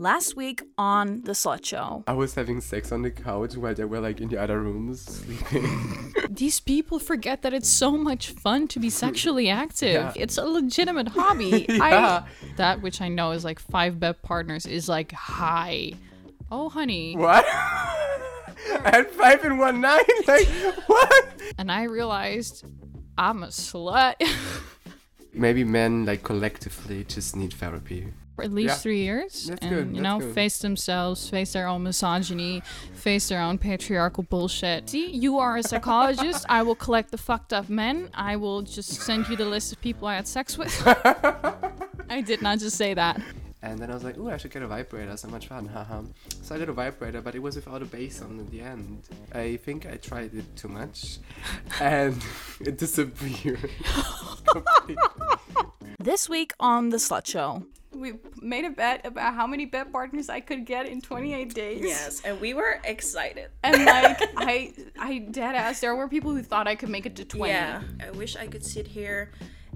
Last week on The Slut Show. I was having sex on the couch while they were like in the other rooms sleeping. These people forget that it's so much fun to be sexually active. Yeah. It's a legitimate hobby. Yeah. I, that which I know is like five bed partners is like high. Oh, honey. what? I had five in one night? Like, what? And I realized I'm a slut Maybe men, like, collectively just need therapy. For at least Yeah. three years. That's and, good, you that's know, good. face themselves, face their own misogyny, face their own patriarchal bullshit. See, you are a psychologist. I will collect the fucked up men. I will just send you the list of people I had sex with. I did not just say that. And then I was like, oh, I should get a vibrator. So much fun, haha. So I did a vibrator, but it was without a bass on the end. I think I tried it too much, and it disappeared. This week on The Slut Show. We made a bet about how many bed partners I could get in 28 days. Yes, and we were excited. And like I I dead ass there were people who thought I could make it to 20. Yeah, I wish I could sit here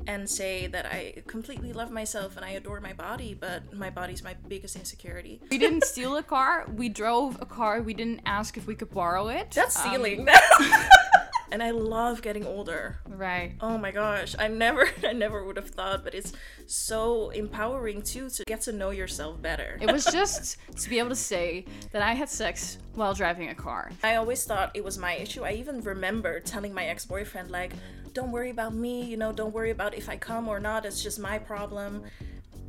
and say that I completely love myself and I adore my body, but my body's my biggest insecurity. We didn't steal a car. We drove a car. We didn't ask if we could borrow it. That's Um, stealing. and I love getting older. right. Oh my gosh, I never I never would have thought, but it's so empowering too to get to know yourself better. It was just to be able to say that I had sex while driving a car. I always thought it was my issue. I even remember telling my ex boyfriend, like, don't worry about me, you know, don't worry about if I come or not, it's just my problem.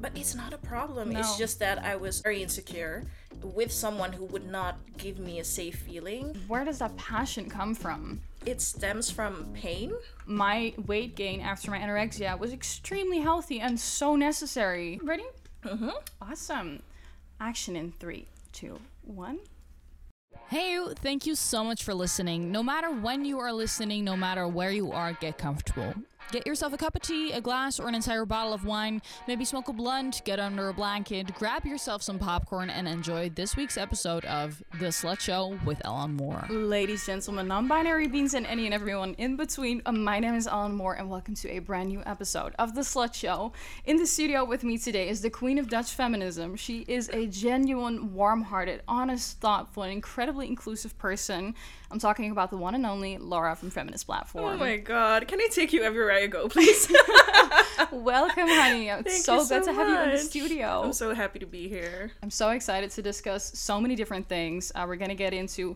But it's not a problem. It's just that I was very insecure with someone who would not give me a safe feeling. Where does that passion come from? It stems from pain. My weight gain after my anorexia was extremely healthy and so necessary. Ready? Mm-hmm. Awesome. Action in three, two, one. Hey, you, thank you so much for listening. No matter when you are listening, no matter where you are, get comfortable. Get yourself a cup of tea, a glass, or an entire bottle of wine. Maybe smoke a blunt, get under a blanket, grab yourself some popcorn, and enjoy this week's episode of The Slut Show with Ellen Moore. Ladies, gentlemen, non binary beings, and any and everyone in between, uh, my name is Ellen Moore, and welcome to a brand new episode of The Slut Show. In the studio with me today is the queen of Dutch feminism. She is a genuine, warm hearted, honest, thoughtful, and incredibly inclusive person. I'm talking about the one and only Laura from Feminist Platform. Oh my god, can I take you everywhere I go, please? Welcome, honey. It's so good to have you in the much. studio. I'm so happy to be here. I'm so excited to discuss so many different things. Uh, we're going to get into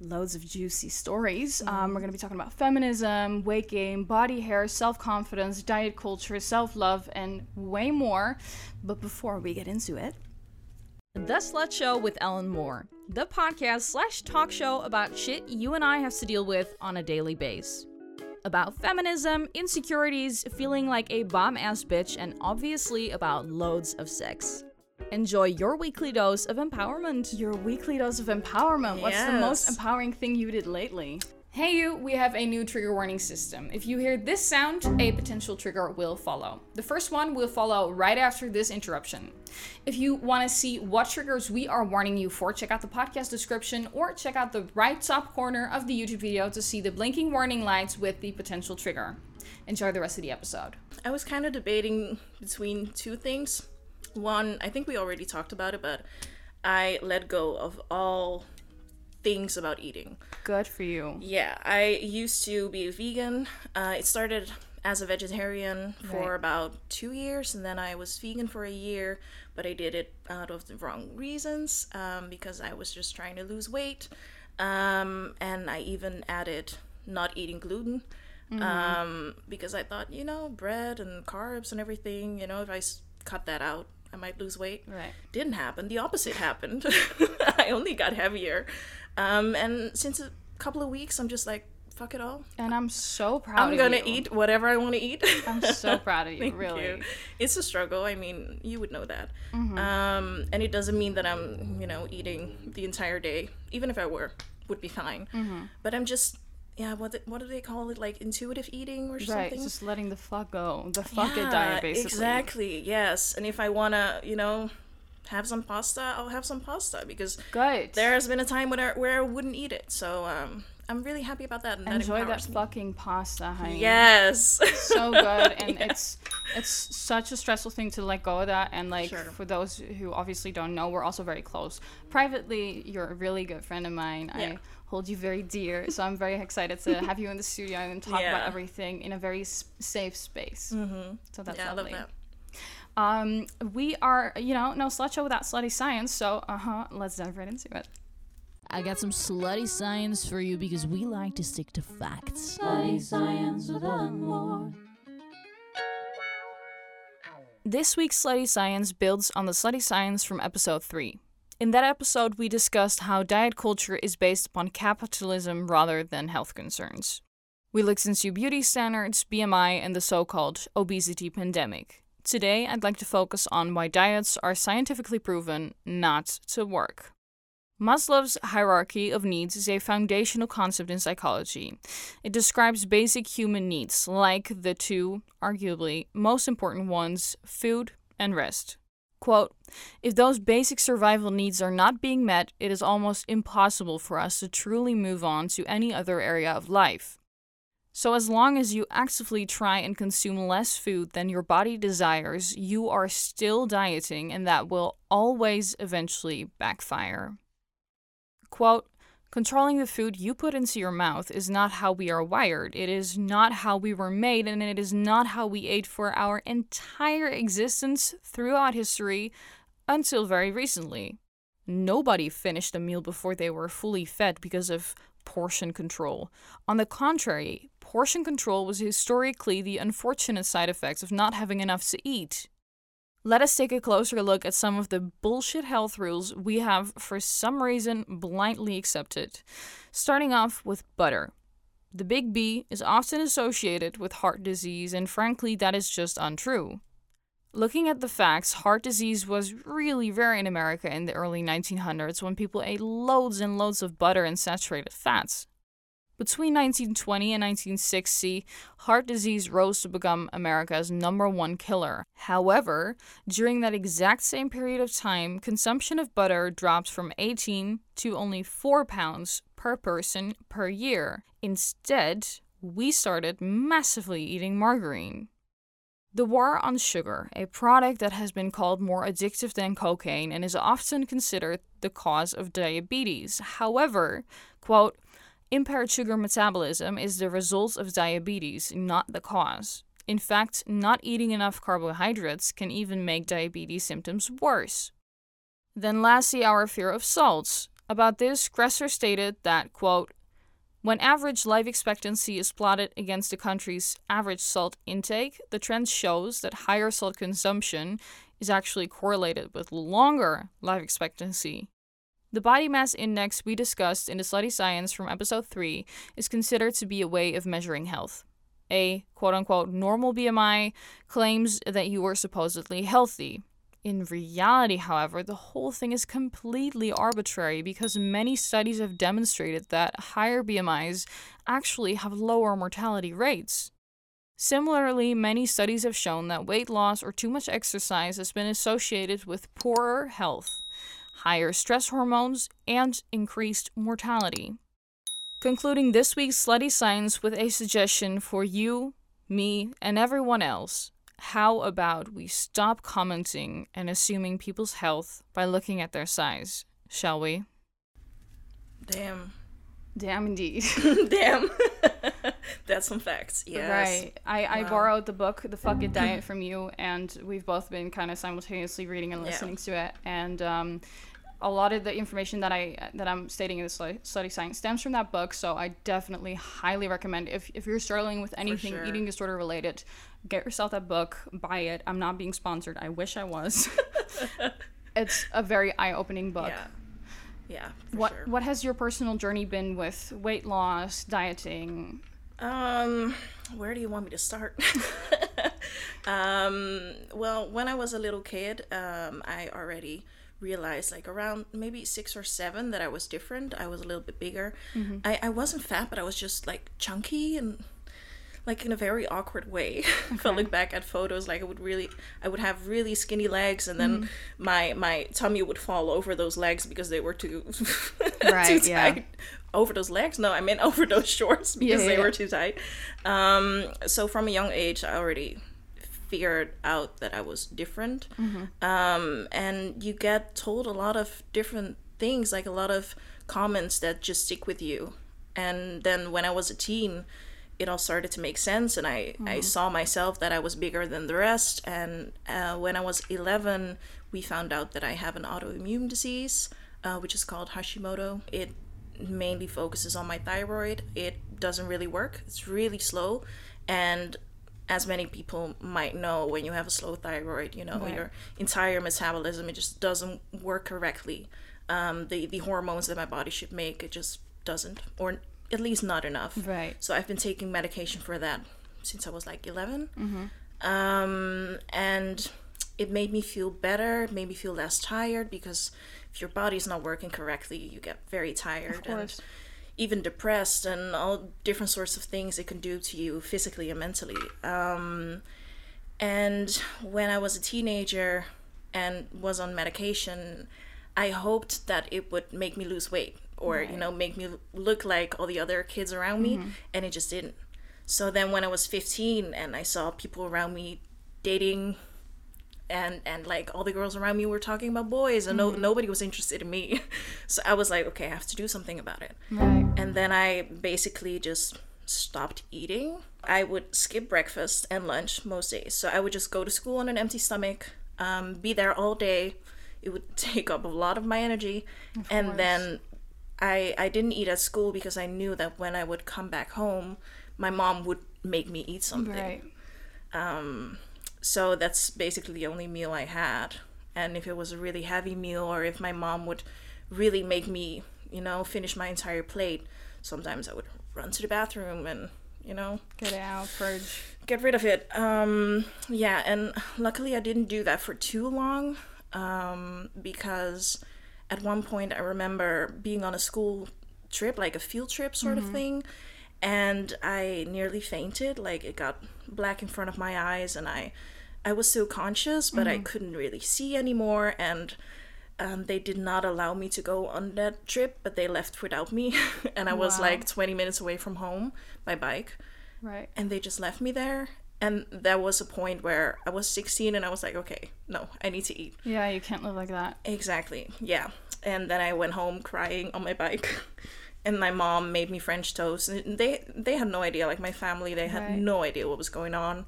loads of juicy stories. Um, we're going to be talking about feminism, weight gain, body hair, self confidence, diet culture, self love, and way more. But before we get into it, The Slut Show with Ellen Moore, the podcast slash talk show about shit you and I have to deal with on a daily basis. About feminism, insecurities, feeling like a bomb ass bitch, and obviously about loads of sex. Enjoy your weekly dose of empowerment. your weekly dose of empowerment. What's the most empowering thing you did lately? Hey, you, we have a new trigger warning system. If you hear this sound, a potential trigger will follow. The first one will follow right after this interruption. If you want to see what triggers we are warning you for, check out the podcast description or check out the right top corner of the YouTube video to see the blinking warning lights with the potential trigger. Enjoy the rest of the episode. I was kind of debating between two things. One, I think we already talked about it, but I let go of all things about eating. Good for you. Yeah, I used to be a vegan. Uh, it started as a vegetarian for Right. about two years, and then I was vegan for a year, but I did it out of the wrong reasons um, because I was just trying to lose weight. Um, and I even added not eating gluten um, because I thought, you know, bread and carbs and everything, you know, if I s- cut that out, I might lose weight Right. didn't happen. The opposite happened. I only got heavier. Um, and since a couple of weeks, I'm just like, fuck it all. And I'm so proud I'm gonna you. eat whatever I want to eat. I'm so proud of you, Thank really. you. It's a struggle. I mean, you would know that. Mm-hmm. Um, and it doesn't mean that I'm, you know, eating the entire day. Even if I were, would be fine. Mm-hmm. But I'm just, yeah. What what do they call it? Like intuitive eating or Right, something? just letting the fuck go. The fuck it diet, basically. Exactly. Yes. And if I wanna, you know, have some pasta, I'll have some pasta because Good. there has been a time when I, where I wouldn't eat it. So um, I'm really happy about that. And that Enjoy that me. fucking pasta, honey. Yes. So good. And Yeah. it's it's such a stressful thing to let go of that. And like Sure. for those who obviously don't know, we're also very close. Privately, you're a really good friend of mine. Yeah. I hold you very dear, so I'm very excited to have you in the studio and talk about everything in a very s- safe space. Mm-hmm. So that's yeah, I love lovely. that. Um, we are, you know, no slut show without slutty science. So, uh huh, let's dive right into it. I got some slutty science for you because we like to stick to facts. Slutty science with Moore. This week's Slutty Science builds on the Slutty Science from episode 3. In that episode, we discussed how diet culture is based upon capitalism rather than health concerns. We looked into beauty standards, BMI, and the so called obesity pandemic. Today, I'd like to focus on why diets are scientifically proven not to work. Maslow's hierarchy of needs is a foundational concept in psychology. It describes basic human needs, like the two, arguably, most important ones food and rest. Quote If those basic survival needs are not being met, it is almost impossible for us to truly move on to any other area of life. So, as long as you actively try and consume less food than your body desires, you are still dieting, and that will always eventually backfire. Quote, controlling the food you put into your mouth is not how we are wired. It is not how we were made, and it is not how we ate for our entire existence throughout history until very recently. Nobody finished a meal before they were fully fed because of portion control. On the contrary, portion control was historically the unfortunate side effects of not having enough to eat. Let us take a closer look at some of the bullshit health rules we have, for some reason, blindly accepted. Starting off with butter. The big B is often associated with heart disease, and frankly, that is just untrue. Looking at the facts, heart disease was really rare in America in the early 1900s when people ate loads and loads of butter and saturated fats. Between 1920 and 1960, heart disease rose to become America's number one killer. However, during that exact same period of time, consumption of butter dropped from 18 to only 4 pounds per person per year. Instead, we started massively eating margarine. The war on sugar, a product that has been called more addictive than cocaine and is often considered the cause of diabetes. However, quote, impaired sugar metabolism is the result of diabetes, not the cause. In fact, not eating enough carbohydrates can even make diabetes symptoms worse. Then lastly, our fear of salts. About this, Gresser stated that, quote, when average life expectancy is plotted against the country's average salt intake, the trend shows that higher salt consumption is actually correlated with longer life expectancy. The body mass index we discussed in the Slutty Science from episode 3 is considered to be a way of measuring health. A quote unquote normal BMI claims that you are supposedly healthy. In reality, however, the whole thing is completely arbitrary because many studies have demonstrated that higher BMIs actually have lower mortality rates. Similarly, many studies have shown that weight loss or too much exercise has been associated with poorer health, higher stress hormones, and increased mortality. Concluding this week's Slutty Science with a suggestion for you, me, and everyone else. How about we stop commenting and assuming people's health by looking at their size, shall we? Damn. Damn, indeed. Damn. That's some facts. Yes. Right. I, I Wow. borrowed the book, The Fuck It Diet, from you, and we've both been kind of simultaneously reading and Yeah. listening to it. And um, a lot of the information that I that I'm stating in the slutty science stems from that book. So I definitely highly recommend if if you're struggling with anything sure. eating disorder related, get yourself that book, buy it. I'm not being sponsored. I wish I was. it's a very eye opening book. Yeah. Yeah. What sure. what has your personal journey been with weight loss, dieting? Um, where do you want me to start? um, well, when I was a little kid, um, I already realized like around maybe six or seven that I was different. I was a little bit bigger. I, I wasn't fat, but I was just like chunky and like in a very awkward way. if I look back at photos, like I would really, I would have really skinny legs, and then my my tummy would fall over those legs because they were too Right, too yeah. tight. Over those legs? No, I meant over those shorts because Yeah, they yeah. were too tight. Um, so from a young age, I already figured out that I was different. Um, and you get told a lot of different things, like a lot of comments that just stick with you. And then when I was a teen, it all started to make sense, and I, I saw myself that I was bigger than the rest. And uh, when I was 11, we found out that I have an autoimmune disease, uh, which is called Hashimoto. It mainly focuses on my thyroid. It doesn't really work, it's really slow. And as many people might know, when you have a slow thyroid, you know, Right. your entire metabolism, it just doesn't work correctly. Um, the, the hormones that my body should make, it just doesn't, or at least not enough. Right. So I've been taking medication for that since I was like 11. Um, and it made me feel better, it made me feel less tired because if your body's not working correctly, you get very tired and course. Even depressed and all different sorts of things it can do to you physically and mentally. Um, and when I was a teenager and was on medication, I hoped that it would make me lose weight or, you know, make me look like all the other kids around me, and it just didn't. So then when I was 15 and I saw people around me dating and and like all the girls around me were talking about boys and no, nobody was interested in me. So I was like, okay, I have to do something about it. Right. And then I basically just stopped eating. I would skip breakfast and lunch most days. So I would just go to school on an empty stomach, um, be there all day. It would take up a lot of my energy. of and then I, I didn't eat at school because I knew that when I would come back home, my mom would make me eat something. Right. So that's basically the only meal I had. And if it was a really heavy meal or if my mom would really make me, you know, finish my entire plate, sometimes I would run to the bathroom and, you know, Get it out, purge. get rid of it. Um, yeah, and luckily I didn't do that for too long um, because at one point I remember being on a school trip, like a field trip sort of thing, and I nearly fainted. Like it got black in front of my eyes, and I, I was still conscious, but I couldn't really see anymore, and. Um, they did not allow me to go on that trip, but they left without me, and I was Wow. like 20 minutes away from home by bike Right. and they just left me there and there was a point where i was 16 and i was like okay no i need to eat Yeah, you can't live like that. exactly yeah and then i went home crying on my bike and my mom made me french toast and they they had no idea like my family they had Right. no idea what was going on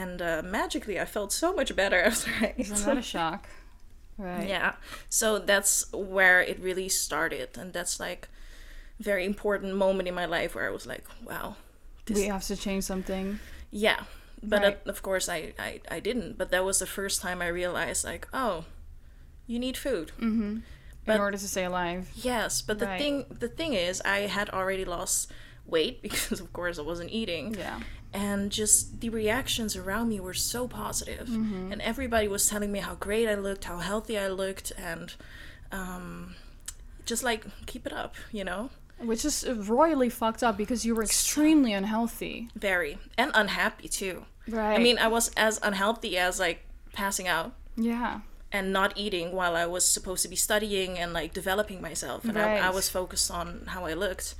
and uh, magically i felt so much better after i ate Isn't that a shock? Right. yeah so that's where it really started and that's like very important moment in my life where i was like wow this We have to change something. Yeah, but Right. uh, of course I, I I didn't. But that was the first time I realized like, oh, you need food. Mm-hmm. But- in order to stay alive. Yes, but the Right. thing the thing is, I had already lost weight because of course I wasn't eating. Yeah. And just the reactions around me were so positive. Mm-hmm. and everybody was telling me how great I looked, how healthy I looked, and um, just like keep it up, you know. Which is royally fucked up because you were extremely unhealthy. Very and unhappy too. Right. I mean, I was as unhealthy as like passing out. yeah. and not eating while I was supposed to be studying and like developing myself. And I, I was focused on how I looked.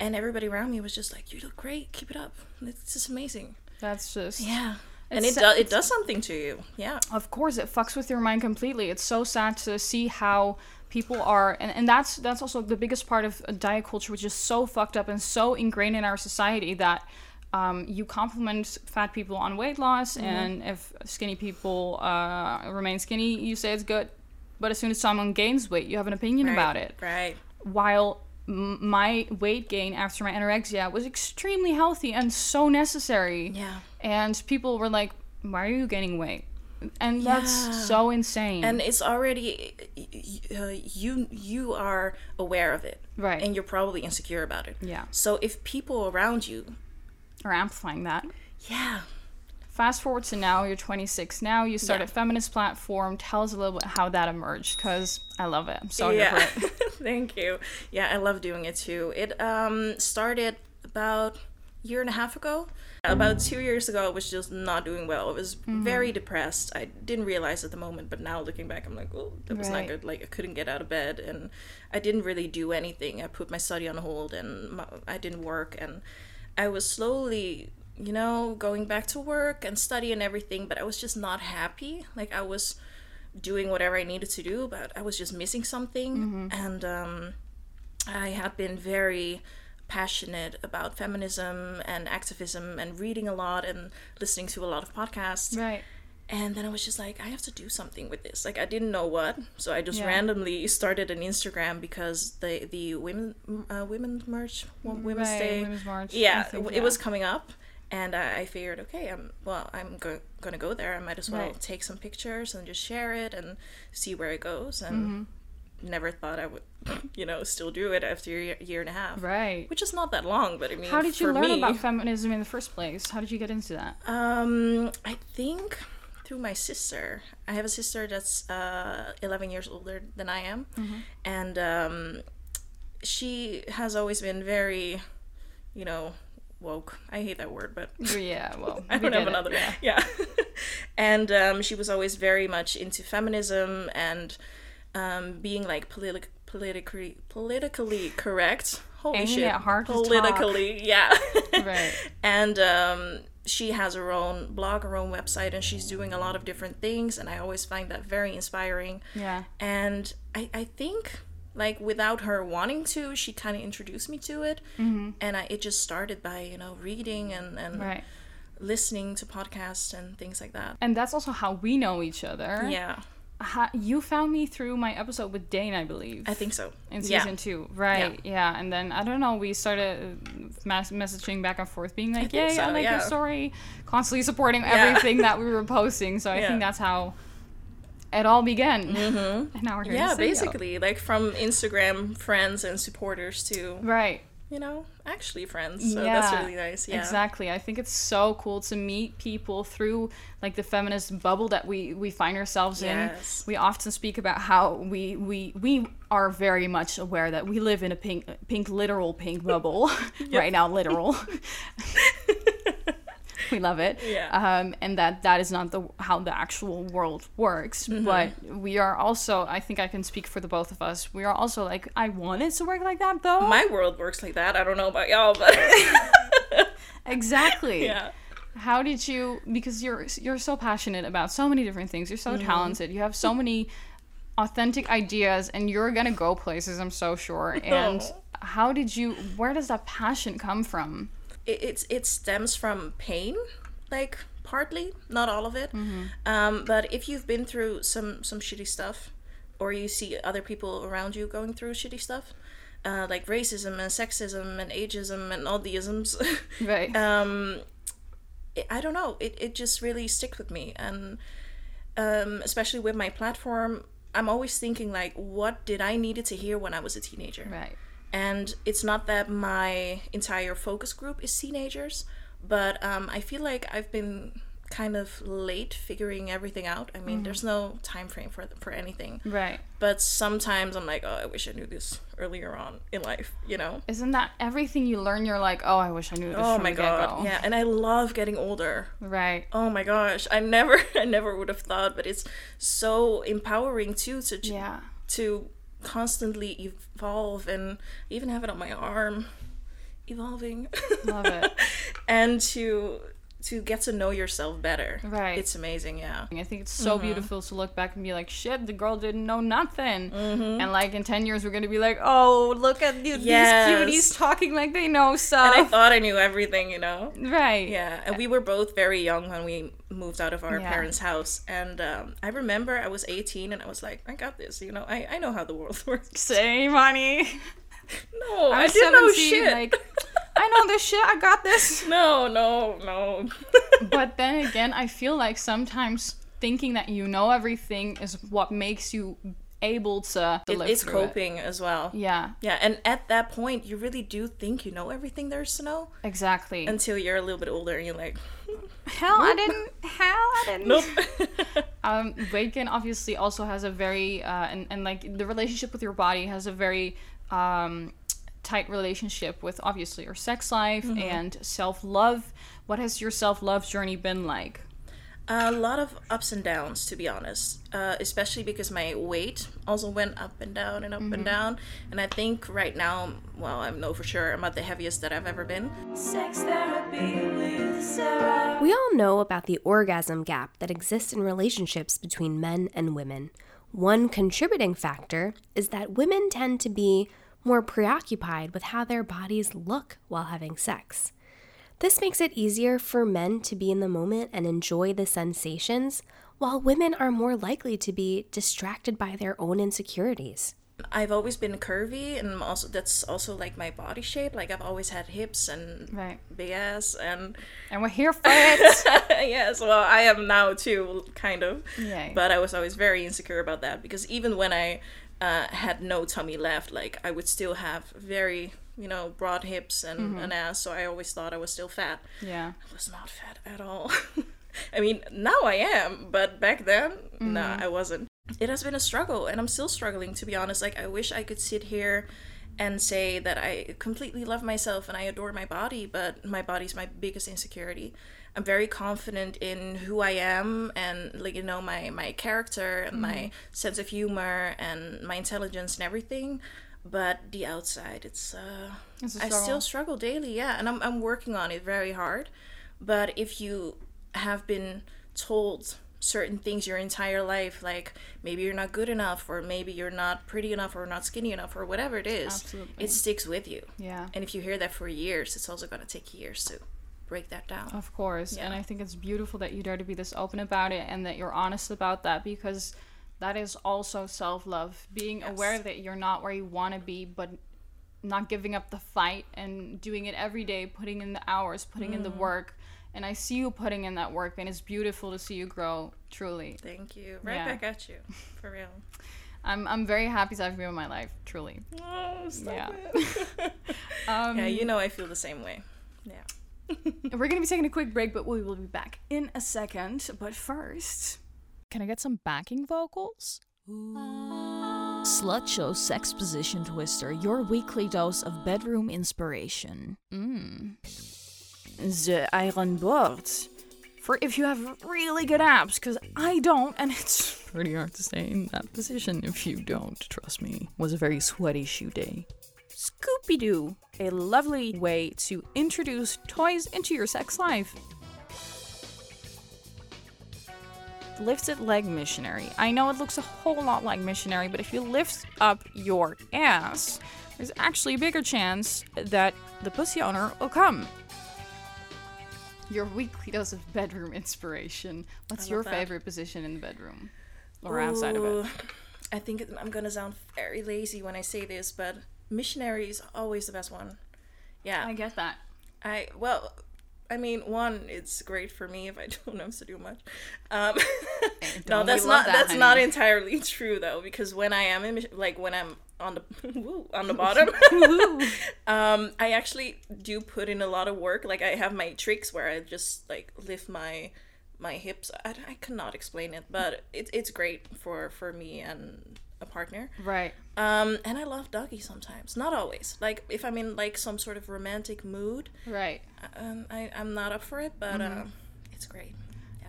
And everybody around me was just like, "You look great. Keep it up. It's just amazing." That's just. Yeah, and it does it does something to you. Yeah, Of course, it fucks with your mind completely. It's so sad to see how people are, and, and that's that's also the biggest part of diet culture, which is so fucked up and so ingrained in our society that um, you compliment fat people on weight loss, and if skinny people uh, remain skinny, you say it's good. But as soon as someone gains weight, you have an opinion right, about it. Right. While my weight gain after my anorexia was extremely healthy and so necessary. Yeah. And people were like, "Why are you gaining weight?" And that's so insane. And it's already uh, you you are aware of it, Right. And you're probably insecure about it. yeah, So if people around you, are amplifying that. yeah, Fast forward to now, you're 26 now. You started Yeah. feminist platform. Tell us a little bit how that emerged, because I love it. I'm so yeah. for it. Thank you. Yeah, I love doing it too. It um started about a year and a half ago. About two years ago, I was just not doing well. I was Mm-hmm. very depressed. I didn't realize at the moment, but now looking back, I'm like, oh, that was Right. not good. Like, I couldn't get out of bed, and I didn't really do anything. I put my study on hold, and my, I didn't work, and I was slowly you know, going back to work and study and everything, but I was just not happy. Like I was doing whatever I needed to do, but I was just missing something. And um, I had been very passionate about feminism and activism and reading a lot and listening to a lot of podcasts. Right. And then I was just like, I have to do something with this. Like I didn't know what, so I just Yeah. randomly started an Instagram because the the women uh, women's march, Women's Right, Day, Women's March, yeah, think, it was coming up, and I, I figured, okay, I'm well, I'm go- gonna go there. I might as well Right. take some pictures and just share it and see where it goes. And Mm-hmm. never thought I would, you know, still do it after a year, year and a half. Right. Which is not that long, but I mean, How did you learn me, about feminism in the first place? How did you get into that? Um, I think through my sister. I have a sister that's uh, 11 years older than I am, and um, she has always been very, you know, woke. I hate that word, but yeah, well, I don't get have it, another. yeah. Yeah. and um, she was always very much into feminism and um, being like politic politically politically correct. Holy Ain't shit! it hard to talk? politically, yeah. Right. and um, she has her own blog, her own website, and she's doing a lot of different things. And I always find that very inspiring. Yeah. And I, I think like without her wanting to, she kind of introduced me to it. Mm-hmm. And I, it just started by you know reading and and Right. listening to podcasts and things like that. And that's also how we know each other. Yeah, Ha- you found me through my episode with Dane, I believe. I think so. in yeah. season two, right? Yeah. and then I don't know. We started uh, mas- messaging back and forth, being like, think "Yay, I like yeah. your story," constantly supporting everything that we were posting. So I think that's how it all began. Mm-hmm. And now we're here. Yeah, basically, like from Instagram friends and supporters to right. you know actually friends. So that's really nice. Yeah, Exactly. I think it's so cool to meet people through like the feminist bubble that we we find ourselves Yes. in. We often speak about how we we we are very much aware that we live in a pink pink literal pink bubble right now literal. we love it. Yeah. Um, and that that is not the how the actual world works. Mm-hmm. But we are also I think I can speak for the both of us. We are also like I want it to work like that though. My world works like that. I don't know about y'all, but exactly. yeah. how did you because you're you're so passionate about so many different things you're so Mm-hmm. talented you have so many authentic ideas and you're gonna go places i'm so sure and how did you where does that passion come from it, it's it stems from pain like partly not all of it um, but if you've been through some some shitty stuff or you see other people around you going through shitty stuff uh, like racism and sexism and ageism and all the isms right um, it, I don't know. It, it just really sticks with me, and um, especially with my platform, I'm always thinking like, what did I needed to hear when I was a teenager? right And it's not that my entire focus group is teenagers, but um, I feel like I've been kind of late figuring everything out. I mean, there's no time frame for for anything, right. But sometimes I'm like, oh, I wish I knew this earlier on in life, you know. isn't that everything you learn you're like oh i wish i knew this Oh from my the god, yeah, and I love getting older. right. Oh my gosh, I never I never would have thought, but it's so empowering too to yeah. to constantly evolve and even have it on my arm evolving. Love it. and to to get to know yourself better. Right. It's amazing, yeah. I think it's so beautiful to look back and be like, shit, the girl didn't know nothing. And like in 10 years, we're going to be like, oh, look at these, Yes. these cuties talking like they know stuff. And I thought I knew everything, you know. right. Yeah, and we were both very young when we moved out of our Yeah. parents' house. And um, I remember I was 18 and I was like, I got this, you know, I, I know how the world works. Same, honey. No, I, I'm didn't know shit. Like, I know this shit. I got this. no, no, no. But then again, I feel like sometimes thinking that you know everything is what makes you able to, to it, it's through it. coping as well. Yeah, Yeah, and at that point, you really do think you know everything there is to know exactly. until you're a little bit older and you're like, hell, I didn't. Hell, I didn't. nope. um Waken obviously also has a very uh and, and like the relationship with your body has a very um tight relationship with obviously your sex life Mm-hmm. and self-love what has your self-love journey been like A lot of ups and downs, to be honest. Uh, especially because my weight also went up and down and up Mm-hmm. and down. And I think right now, well, I know for sure I'm at the heaviest that I've ever been. Sex therapy with Sarah. We all know about the orgasm gap that exists in relationships between men and women. One contributing factor is that women tend to be more preoccupied with how their bodies look while having sex. This makes it easier for men to be in the moment and enjoy the sensations, while women are more likely to be distracted by their own insecurities. I've always been curvy, and also that's also like my body shape. Like I've always had hips and Right. big ass, and And we're here for it. yes, well, I am now too, kind of. Yay. But I was always very insecure about that because even when I uh, had no tummy left, like I would still have very, you know, broad hips and an ass. So I always thought I was still fat. yeah. I was not fat at all. I mean, now I am, but back then, no, I wasn't. It has been a struggle, and I'm still struggling, to be honest. Like, I wish I could sit here and say that I completely love myself and I adore my body, but my body's my biggest insecurity. I'm very confident in who I am and like you know my my character and my sense of humor and my intelligence and everything, but the outside it's uh It's I still struggle daily, yeah, and I'm I'm working on it very hard. But if you have been told certain things your entire life, like maybe you're not good enough, or maybe you're not pretty enough, or not skinny enough, or whatever it is, Absolutely. it sticks with you. Yeah. And if you hear that for years, it's also gonna take years to break that down. Of course. And I think it's beautiful that you dare to be this open about it and that you're honest about that because that is also self love. Being aware that you're not where you want to be, but not giving up the fight and doing it every day, putting in the hours, putting in the work. And I see you putting in that work, and it's beautiful to see you grow, truly. Thank you. Right Yeah. back at you, for real. I'm, I'm very happy to have you in my life, truly. Oh, stop Yeah. it. Um, yeah, you know I feel the same way. Yeah. We're gonna be taking a quick break, but we will be back in a second. But first, can I get some backing vocals? Slut Show Sex Position Twister, your weekly dose of bedroom inspiration. Mmm. The Iron Board. For if you have really good abs, because I don't, and it's pretty hard to stay in that position if you don't, trust me. was a very sweaty shoe day. Scooby Doo, a lovely way to introduce toys into your sex life. Lifted leg missionary. I know it looks a whole lot like missionary, but if you lift up your ass, there's actually a bigger chance that the pussy owner will come. Your weekly dose of bedroom inspiration. What's your that. favorite position in the bedroom? Or outside of it? I think I'm gonna sound very lazy when I say this, but missionary is always the best one. Yeah, I get that. I well, I mean, one, it's great for me if I don't have to do much. Um, no, that's not that, that's not entirely true though, because when I am in like when I'm on the woo, on the bottom, um, I actually do put in a lot of work. Like I have my tricks where I just like lift my my hips. I, I cannot explain it, but it's it's great for for me and a partner. Right. Um, and I love doggy sometimes, not always. Like if I'm in like some sort of romantic mood, Right. um, I I'm not up for it, but Mm-hmm. um, it's great.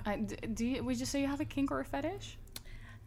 Uh, do you, would you say you have a kink or a fetish?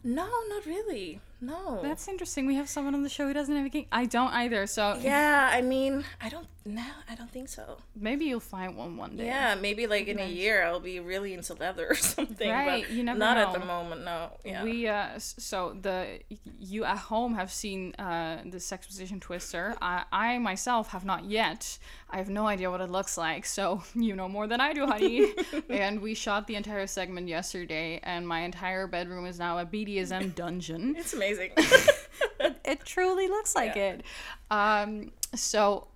No, not really. No. That's interesting. We have someone on the show who doesn't have a kink. I don't either. So yeah. I mean, I don't. No, I don't think so. maybe you'll find one one day. Yeah, maybe like in a year I'll be really into leather or something. Right, you never not at the moment. No. Yeah. We uh so the you at home have seen uh the sex position twister. I I myself have not yet. I have no idea what it looks like. So you know more than I do, honey. and we shot the entire segment yesterday, and my entire bedroom is now a BDSM dungeon. it's amazing. it truly looks like it. Um, so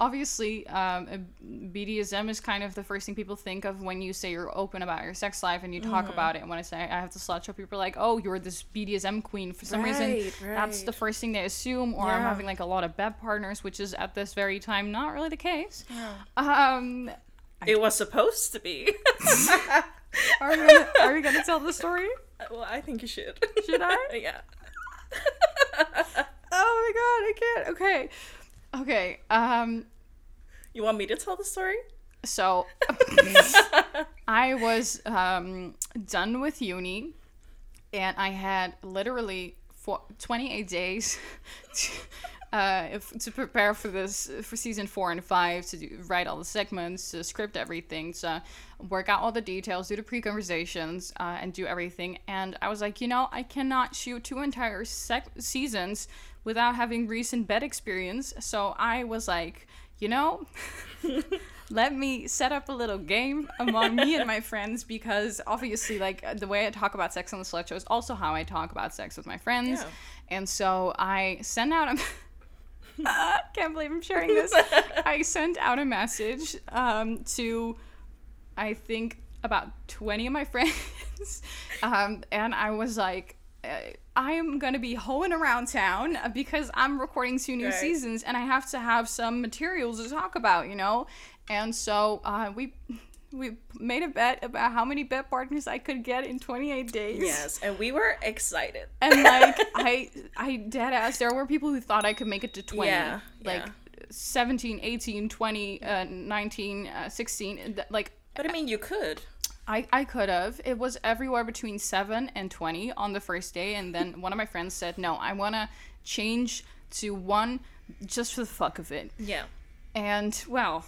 obviously, um, BDSM is kind of the first thing people think of when you say you're open about your sex life and you talk Mm-hmm. about it. And when I say I have to slut show, people are like, "Oh, you're this BDSM queen." For some reason, Right, that's the first thing they assume. Or I'm having like a lot of bed partners, which is at this very time not really the case. Um, it was supposed to be. are we gonna, are we gonna tell the story? well, I think you should. Should I? yeah. Oh my god, I can't. Okay, okay. Um, You want me to tell the story? So I was um, done with uni, and I had literally four, 28 days to, uh, if, to prepare for this for season four and five to do, write all the segments, to script everything, to work out all the details, do the pre-conversations, uh, and do everything. And I was like, you know, I cannot shoot two entire sec- seasons without having recent bed experience. So I was like, you know. let me set up a little game among me and my friends because obviously like the way i talk about sex on the slut show is also how i talk about sex with my friends Yeah. and so i sent out a can't believe i'm sharing this i sent out a message um, to i think about 20 of my friends um, and i was like uh, I am gonna be hoeing around town uh, because I'm recording two new Right. seasons and I have to have some materials to talk about, you know. And so uh, we we made a bet about how many bet partners I could get in 28 days. Yes, and we were excited. And like I I dead ass there were people who thought I could make it to 20. Yeah, Like yeah. 17, 18, 20, uh, 19, uh, 16 like But I mean, you could. I, I could have. It was everywhere between 7 and 20 on the first day. And then one of my friends said, no, I want to change to one just for the fuck of it. Yeah. And, well,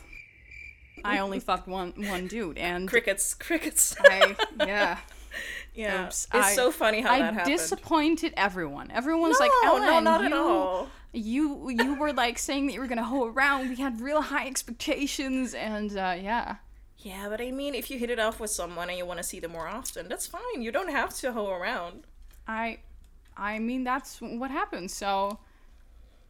I only fucked one one dude. And Crickets, crickets. I, yeah. yeah. Oops. It's I- so funny how I that happened. disappointed everyone. Everyone's like, No, Ellen, no, not you, at all. You you were like saying that you were gonna hoe around. We had real high expectations, and uh, yeah, Yeah, but I mean, if you hit it off with someone and you want to see them more often, that's fine. You don't have to hoe around. I I mean that's what happens. So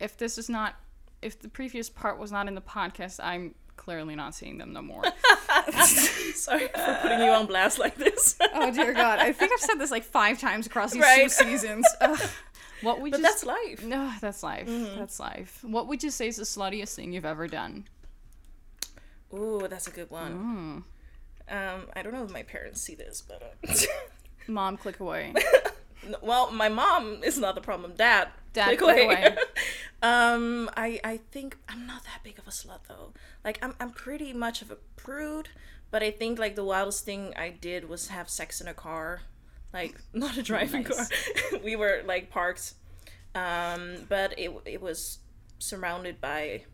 if this is not if the previous part was not in the podcast, I'm clearly not seeing them no more. Sorry for putting you on blast like this. oh dear God, I think I've said this like five times across these two seasons. Ugh. What would but you? that's life. No, that's life. That's life. What would you say is the sluttiest thing you've ever done? Ooh, that's a good one. Mm. Um, I don't know if my parents see this, but uh, Mom, click away. Well, my mom is not the problem. Dad, Dad, click away. away. um, I I think I'm not that big of a slut though. Like I'm I'm pretty much of a prude, but I think like the wildest thing I did was have sex in a car, like not a driving Nice. car. we were like parked, um, but it it was surrounded by.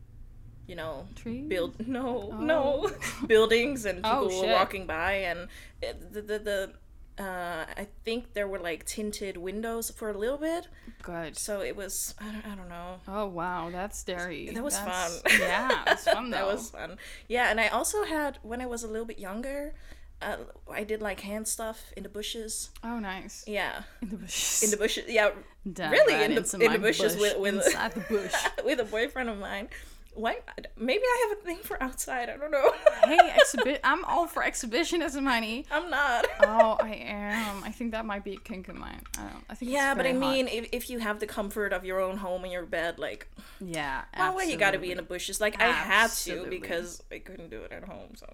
You know, Trees? build no no buildings and people Oh, were walking by and it, the the, the uh, I think there were like tinted windows for a little bit, Good. so it was I don't, I don't know. Oh wow, that's scary. That was That's- fun. Yeah, it was fun though. That was fun. Yeah, and I also had when I was a little bit younger, uh, I did like hand stuff in the bushes. Oh nice. Yeah, In the bushes. in the bushes. Yeah, really in the in the bushes bush, with with inside the bush. with a boyfriend of mine. Why? Maybe I have a thing for outside. I don't know. hey, exhibit. I'm all for exhibitionism, honey. I'm not. Oh, I am. I think that might be a kink of mine. I don't. I think. Yeah, but I hot. mean, if, if you have the comfort of your own home and your bed, like, yeah. why why you gotta be in the bushes? Like, I had to because I couldn't do it at home. So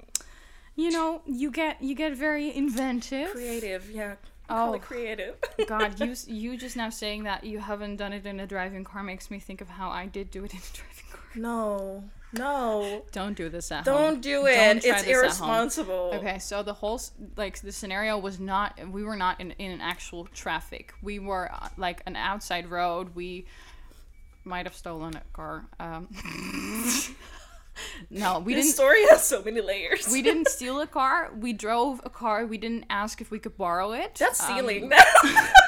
You know, you get you get very inventive. creative, yeah. Oh. creative. God, you you just now saying that you haven't done it in a driving car makes me think of how I did do it in a driving car. no, no, Don't do this at home. don't do Don't it. try it's this at home. irresponsible. Okay, so the whole like the scenario was not we were not in in an actual traffic. We were uh, like an outside road. We might have stolen a car. Um, no, we This didn't. story has so many layers. We didn't steal a car. We drove a car. We didn't ask if we could borrow it. That's Um, stealing.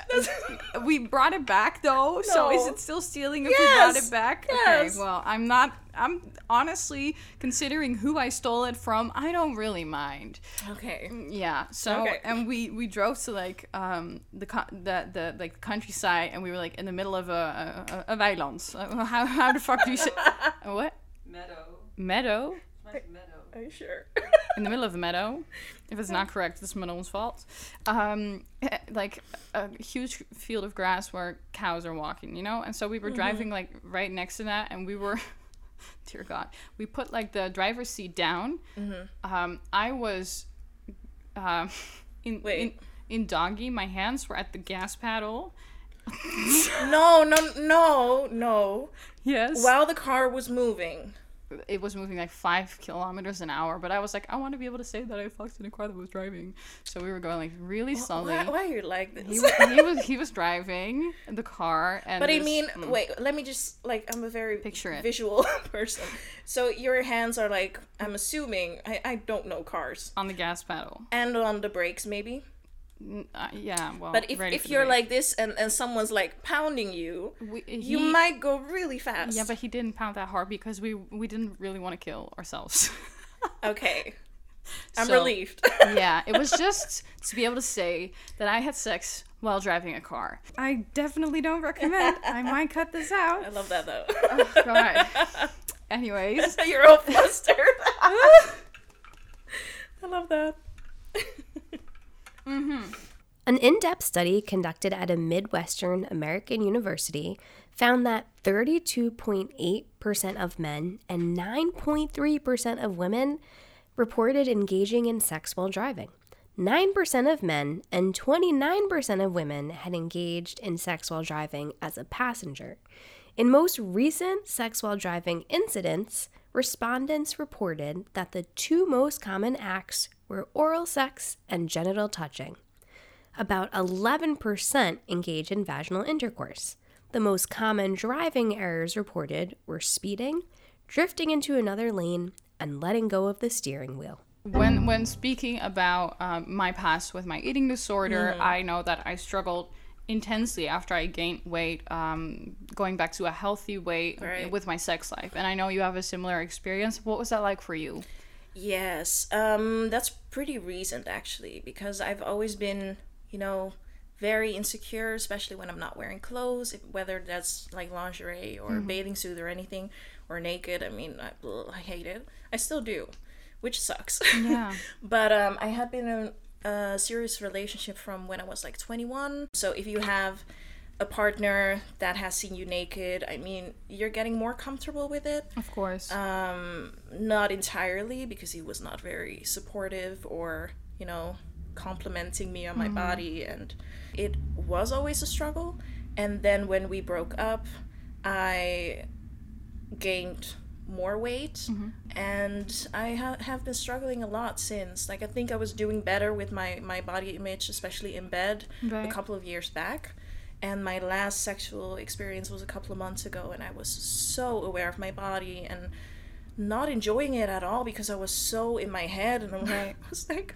we brought it back though. So is it still stealing if we brought it back? yes. Okay. Well, I'm not. I'm honestly considering who I stole it from. I don't really mind. okay. Yeah. So Okay. and we we drove to like um the the the like countryside and we were like in the middle of a a, a weiland. Uh, How how the fuck do you say what Meadow. meadow? Meadow. Are you sure? in the middle of the meadow. If it's not correct, it's Manone's fault. Um, eh, like a huge field of grass where cows are walking, you know. And so we were driving like right next to that, and we were, dear God, we put like the driver's seat down. Mm-hmm. Um, I was, um, in in in doggy. My hands were at the gas pedal. no, no, no, no. Yes. While the car was moving. It was moving like five kilometers an hour. But I was like, I want to be able to say that I fucked in a car that was driving. So we were going like really slowly. Why, why are you like this? He, wa- he was he was driving the car, and But I mean, mm. wait, let me just like I'm a very Picture it. visual person. So your hands are like I'm assuming I, I don't know cars. on the gas pedal. And on the brakes maybe. N- Uh, yeah, well, But if, if you're like this and, and someone's like pounding you, We- you might go really fast. yeah, but he didn't pound that hard because we we didn't really want to kill ourselves. Okay. I'm So- relieved. yeah, it was just to be able to say that I had sex while driving a car. I definitely don't recommend. I might cut this out. I love that though. God. Anyways, You're all flustered. I love that. Mm-hmm. An in depth study conducted at a Midwestern American university found that 32.8% of men and 9.3% of women reported engaging in sex while driving. 9% of men and 29% of women had engaged in sex while driving as a passenger. In most recent sex while driving incidents, respondents reported that the two most common acts were oral sex and genital touching. About 11% engage in vaginal intercourse. The most common driving errors reported were speeding, drifting into another lane, and letting go of the steering wheel. when when speaking about um, my past with my eating disorder, I know that I struggled intensely after I gained weight, um, going back to a healthy weight Right. with my sex life. And I know you have a similar experience. What was that like for you? Yes, um, that's pretty recent actually, because I've always been, you know, very insecure, especially when I'm not wearing clothes, whether that's like lingerie or bathing suit or anything, or naked. I mean, I, I hate it. I still do, which sucks. Yeah. but um, I had been in a serious relationship from when I was like 21. So if you have a partner that has seen you naked, I mean, you're getting more comfortable with it. Of course. um not entirely because he was not very supportive or you know complimenting me on my body and it was always a struggle. And then when we broke up i gained more weight and i ha- have been struggling a lot since. Like i think i was doing better with my my body image especially in bed Right. a couple of years back and my last sexual experience was a couple of months ago and i was so aware of my body and not enjoying it at all because i was so in my head and i'm like, I was like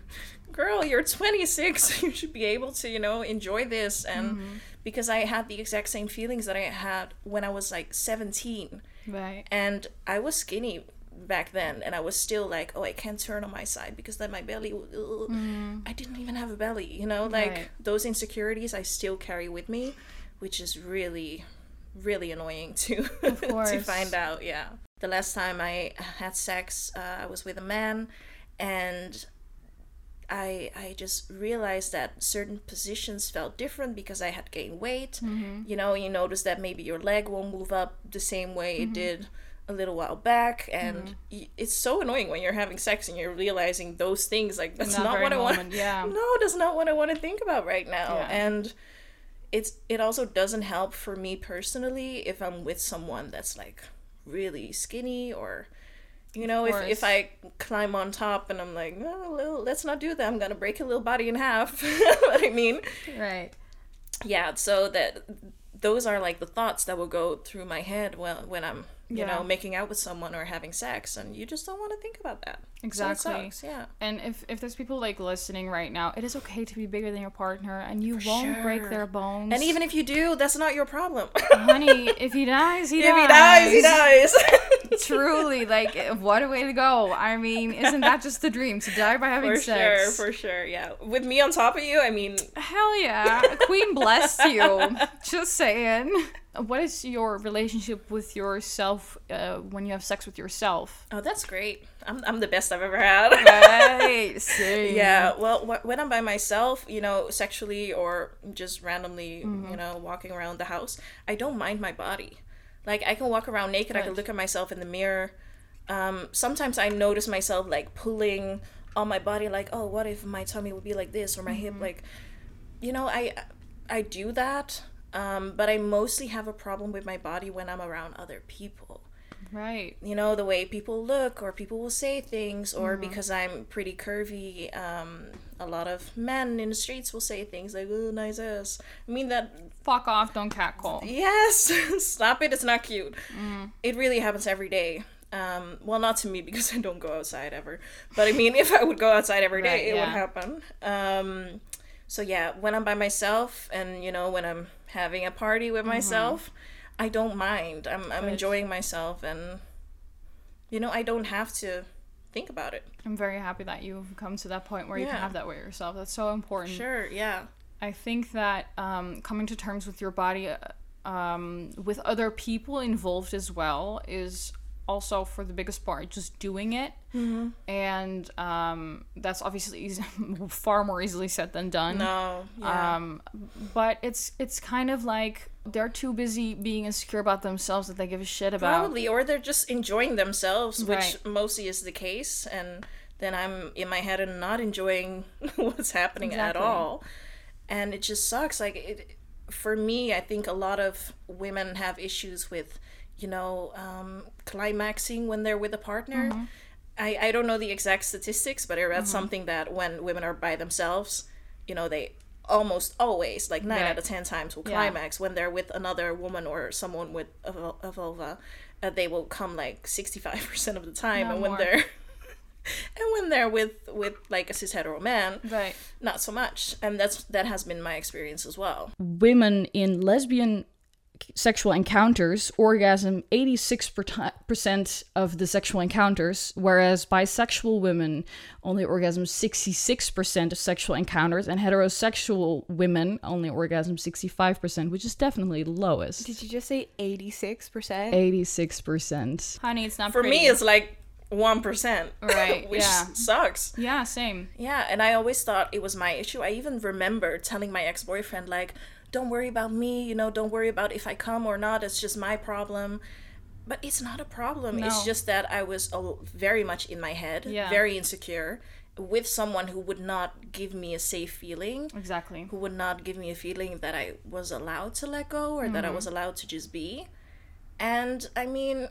girl you're 26 you should be able to you know enjoy this. And mm-hmm. because i had the exact same feelings that i had when i was like 17 right. and I was skinny back then, and I was still like, oh, I can't turn on my side because then my belly. ugh. Mm. I didn't even have a belly, you know. Like Right. those insecurities, I still carry with me, which is really, really annoying to to find out. Yeah, the last time I had sex, uh, I was with a man, and I I just realized that certain positions felt different because I had gained weight. Mm-hmm. You know, you notice that maybe your leg won't move up the same way it mm-hmm. did a little while back, and y- it's so annoying when you're having sex and you're realizing those things. Like that's that not very what I want. yeah. No, that's not what I want to think about right now. Yeah. And it's it also doesn't help for me personally if I'm with someone that's like really skinny or you know if, if i climb on top and i'm like no well, let's not do that i'm gonna break a little body in half what i mean Right. yeah so that those are like the thoughts that will go through my head when, when i'm you Yeah. know making out with someone or having sex and you just don't want to think about that So Exactly. sucks, yeah And if, if there's people like listening right now, it is okay to be bigger than your partner and you won't break their bones. and even if you do that's not your problem honey, if he dies, he if he dies. dies he dies Truly, like what a way to go. I mean, isn't that just the dream to die by having for sex? For sure for sure yeah with me on top of you i mean Hell yeah. Queen bless you. Just saying. What is your relationship with yourself uh, when you have sex with yourself? oh that's great i'm, I'm the best i've ever had Right. Same. Yeah, well, wh- when I'm by myself, you know, sexually or just randomly, Mm-hmm. you know, walking around the house, I don't mind my body. Like, I can walk around naked, I can look at myself in the mirror. Um, sometimes I notice myself, like, pulling on my body, like, oh, what if my tummy would be like this or my hip, Mm-hmm. like, you know, I, I do that, um, but I mostly have a problem with my body when I'm around other people. Right. you know the way people look or people will say things or because i'm pretty curvy um a lot of men in the streets will say things like oh nice ass i mean that Fuck off, don't catcall. yes stop it it's not cute it really happens every day um well not to me because i don't go outside ever but i mean if i would go outside every day Right, it yeah. would happen um so yeah when i'm by myself and you know when i'm having a party with myself i don't mind i'm, I'm Good. enjoying myself and you know i don't have to think about it I'm very happy that you've come to that point where you can have that with yourself. That's so important. sure yeah I think that um, coming to terms with your body, uh, um, with other people involved as well, is also for the biggest part just doing it. Mm-hmm. And um, that's obviously easy, far more easily said than done. no yeah. Um, but it's it's kind of like they're too busy being insecure about themselves that they give a shit about. Probably, or they're just enjoying themselves, which Right. mostly is the case, and then I'm in my head and not enjoying what's happening at all, and it just sucks. Like it, for me, I think a lot of women have issues with, you know, um, climaxing when they're with a partner. Mm-hmm. I I don't know the exact statistics, but I read something that when women are by themselves, you know, they almost always like nine Right. out of ten times will Yeah. climax when they're with another woman or someone with a, vul- a vulva uh, they will come like 65% of the time No and when more. they're and when they're with with like a cis hetero man Right. not so much and that's that has been my experience as well women in lesbian sexual encounters orgasm 86% of the sexual encounters, whereas bisexual women only orgasm 66% of sexual encounters, and heterosexual women only orgasm 65%, which is definitely the lowest. Did you just say 86%? 86%. Honey, it's not for pretty. me it's like 1% Right, which yeah. sucks yeah, same. Yeah, and I always thought it was my issue. I even remember telling my ex boyfriend, like, don't worry about me, you know, don't worry about if I come or not, it's just my problem. But it's not a problem. It's just that I was very much in my head, Yeah. very insecure, with someone who would not give me a safe feeling, Exactly. who would not give me a feeling that I was allowed to let go or that I Mm-hmm. was allowed to just be. And I mean,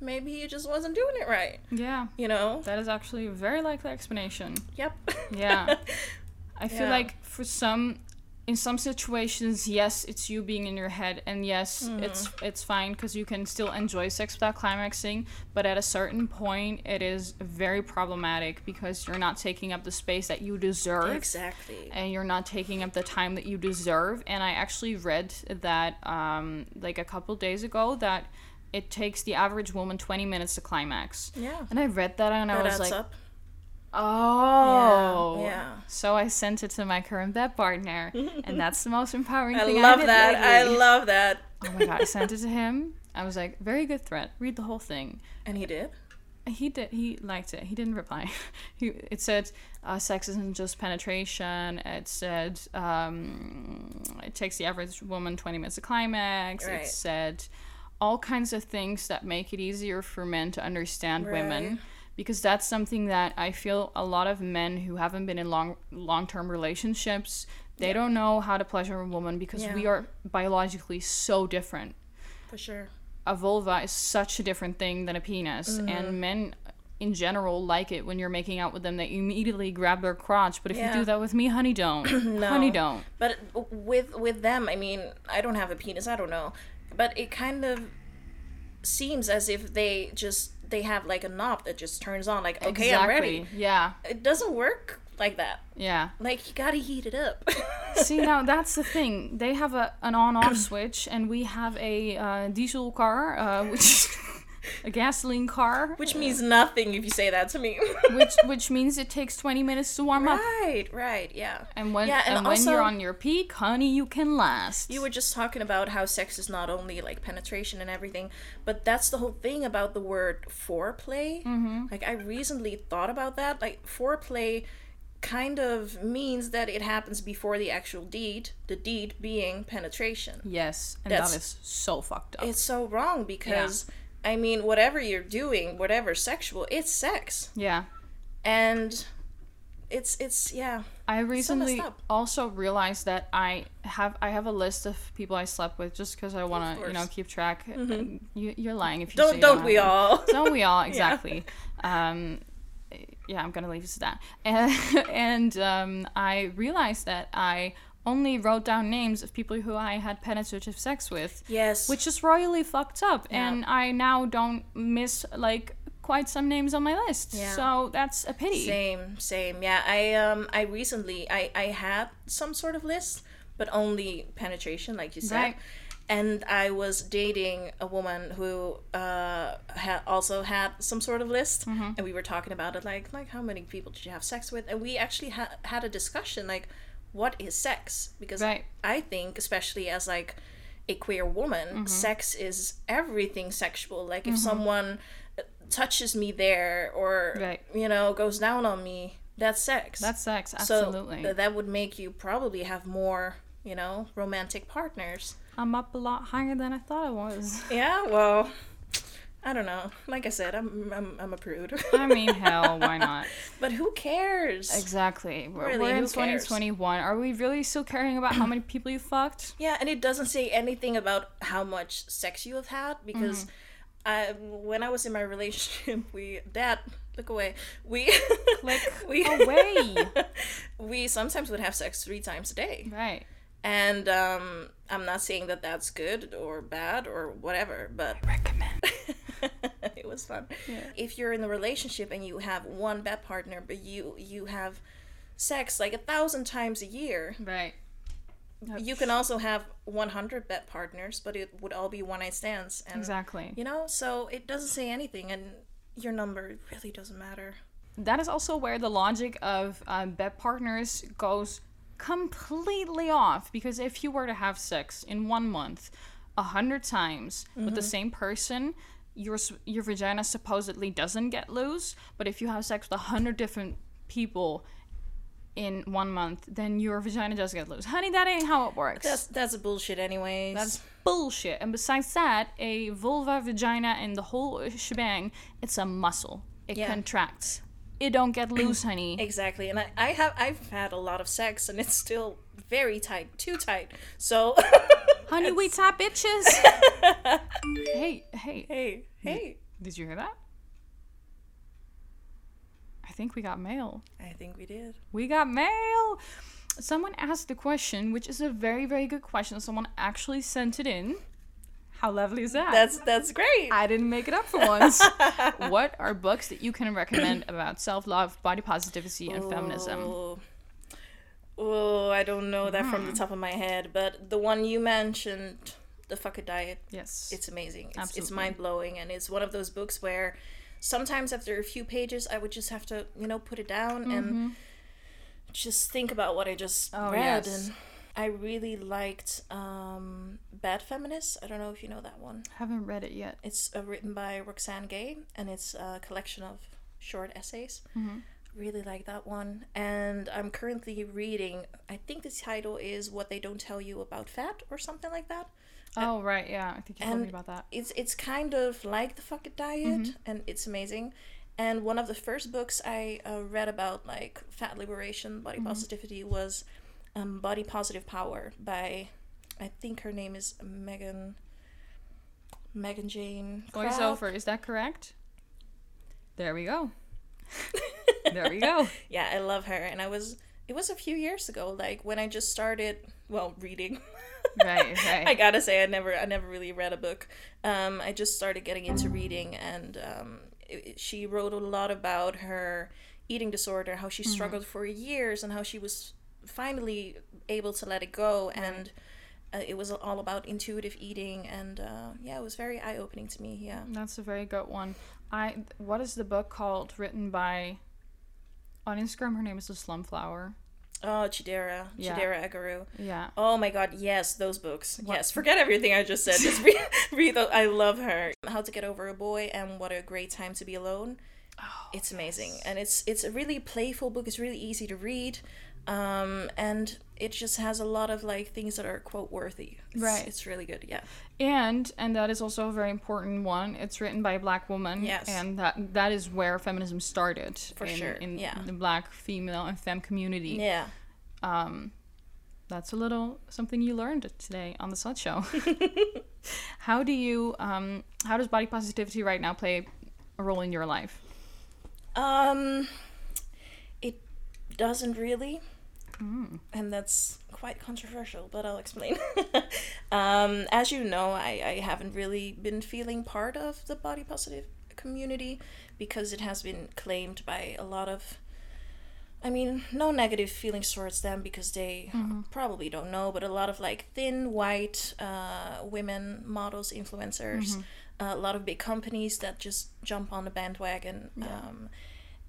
maybe he just wasn't doing it right, Yeah. you know? That is actually a very likely explanation. Yep. Yeah. I feel Yeah. like for some in some situations, yes, it's you being in your head and yes, Mm-hmm. it's it's fine cuz you can still enjoy sex without climaxing, but at a certain point it is very problematic because you're not taking up the space that you deserve. exactly. and you're not taking up the time that you deserve. And I actually read that um, like a couple days ago that it takes the average woman 20 minutes to climax. Yeah. And I read that and I That was adds like, up. Oh, yeah. So I sent it to my current bed partner, and that's the most empowering I thing. love did that. I love that. oh my god! I sent it to him. I was like, very good threat. Read the whole thing. And he did. He did. He liked it. He didn't reply. he it said uh, sex isn't just penetration. It said um, it takes the average woman twenty minutes to climax. Right. It said all kinds of things that make it easier for men to understand women. Because that's something that I feel a lot of men who haven't been in long long term relationships, they don't know how to pleasure a woman because Yeah. we are biologically so different For sure. a vulva is such a different thing than a penis Mm-hmm. and men in general like it when you're making out with them they immediately grab their crotch but if Yeah. you do that with me honey don't no. honey don't But with with them, I mean, I don't have a penis. I don't know, but it kind of seems as if they just they have like a knob that just turns on. Like, okay, I'm ready. yeah It doesn't work like that. yeah Like you gotta heat it up. see now that's the thing they have a an on-off switch and we have a uh, diesel car uh, which is a gasoline car Which means nothing if you say that to me. which which means it takes 20 minutes to warm up right, right, yeah. and when Yeah, and and, when you're also- on your peak honey you can last You were just talking about how sex is not only like penetration and everything, but that's the whole thing about the word foreplay. Mm-hmm. Like I recently thought about that. Like foreplay kind of means that it happens before the actual deed, the deed being penetration. yes and That's- that is so fucked up It's so wrong because I mean whatever you're doing, whatever sexual, it's sex. yeah And it's it's yeah. I recently up. also realized that I have I have a list of people I slept with just because I want to you know keep track. And You, you're lying if you Don't you don't we them. all? Don't we all exactly? Um, yeah, I'm gonna leave this at that. And, and um, I realized that I only wrote down names of people who I had penetrative sex with. Yes. which is royally fucked up and i now don't miss like quite some names on my list Yeah. so that's a pity Same, same. Yeah, I um I recently I I had some sort of list, but only penetration, like you said. Right. And I was dating a woman who uh ha- also had some sort of list, Mm-hmm. and we were talking about it, like like how many people did you have sex with? And we actually ha- had a discussion, like what is sex? Because Right. I think, especially as like a queer woman, Mm-hmm. sex is everything sexual. Like if someone uh, touches me there or Right. you know goes down on me, that's sex. that's sex so absolutely th- that would make you probably have more, you know, romantic partners. i'm up a lot higher than i thought i was Yeah, well, I don't know. Like I said, I'm I'm, I'm a prude. i mean hell why not but who cares? exactly we're, Really, we're in who cares? 2021 are we really still caring about how many people you fucked Yeah, and it doesn't say anything about how much sex you have had because I, when I was in my relationship, we dad look away. We Click we away. we sometimes would have sex three times a day, right and um, I'm not saying that that's good or bad or whatever, but recommend it was fun. If you're in a relationship and you have one bed partner, but you you have sex like a thousand times a year, right you can also have 100 bed partners, but it would all be one night stands. And, exactly You know, so it doesn't say anything, and your number really doesn't matter. that is also where the logic of um, bed partners goes completely off because if you were to have sex in one month a hundred times with the same person your your vagina supposedly doesn't get loose but if you have sex with a hundred different people in one month then your vagina does get loose honey that ain't how it works That's that's bullshit, anyways. that's bullshit. And besides that, a vulva, vagina, and the whole shebang, it's a muscle. It Yeah. contracts. It don't get loose, honey. exactly. And I, I have I've had a lot of sex, and it's still very tight, too tight. So, honey, we top bitches. hey, hey, hey, hey, did you hear that? I think we got mail. I think we did. We got mail. Someone asked the question, which is a very, very good question. Someone actually sent it in. How lovely is that? That's that's great. I didn't make it up for once. what are books that you can recommend about self love, body positivity, and feminism? Oh. Oh, I don't know that from the Hmm. top of my head, but the one you mentioned, the Fuck It Diet, Yes. it's amazing. It's, it's mind blowing, and it's one of those books where sometimes after a few pages, I would just have to, you know, put it down and just think about what I just Mm-hmm. Oh, read. yes. And I really liked um, Bad Feminist. I don't know if you know that one. haven't read it yet. It's uh, written by Roxane Gay, and it's a collection of short essays. Really like that one. And I'm currently reading, I think the title is What They Don't Tell You About Fat or something like that. Oh right, yeah. I think you told me about that. It's it's kind of like the Fuck It Diet, and it's amazing. And one of the first books I uh, read about like fat liberation, body positivity was um, Body Positive Power by, I think her name is Megan. Megan Jayne. Crabbe. Voiceover, is that correct? There we go. there we go. Yeah, I love her, and I was. It was a few years ago, like when I just started. Well, reading. Right, right. I gotta say, I never, I never really read a book. Um, I just started getting into reading, and um, it, she wrote a lot about her eating disorder, how she struggled for years, and how she was finally able to let it go. And uh, it was all about intuitive eating, and uh, yeah, it was very eye opening to me. Yeah, That's a very good one. I what is the book called? Written by on Instagram her name is the Slumflower. oh, Chidera, Yeah. Chidera Eggerue. Yeah. Oh my god, yes, those books. Yes, forget everything I just said. Just read, read those. I love her. How to Get Over a Boy and What a Great Time to Be Alone. it's amazing, and it's it's a really playful book. It's really easy to read. um, and it just has a lot of like things that are quote worthy. Right. It's really good. Yeah. And and that is also a very important one. It's written by a black woman. Yes. And that that is where feminism started. For in, sure, In yeah. the black female and femme community. Yeah. Um that's a little something you learned today on the Slut Show. how do you um how does body positivity right now play a role in your life? Um, it doesn't really, and that's quite controversial. But I'll explain. um, as you know, I I haven't really been feeling part of the body positive community because it has been claimed by a lot of. I mean, no negative feelings towards them because they probably don't know, but a lot of like thin white uh, women models, influencers, a lot of big companies that just jump on the bandwagon. Um,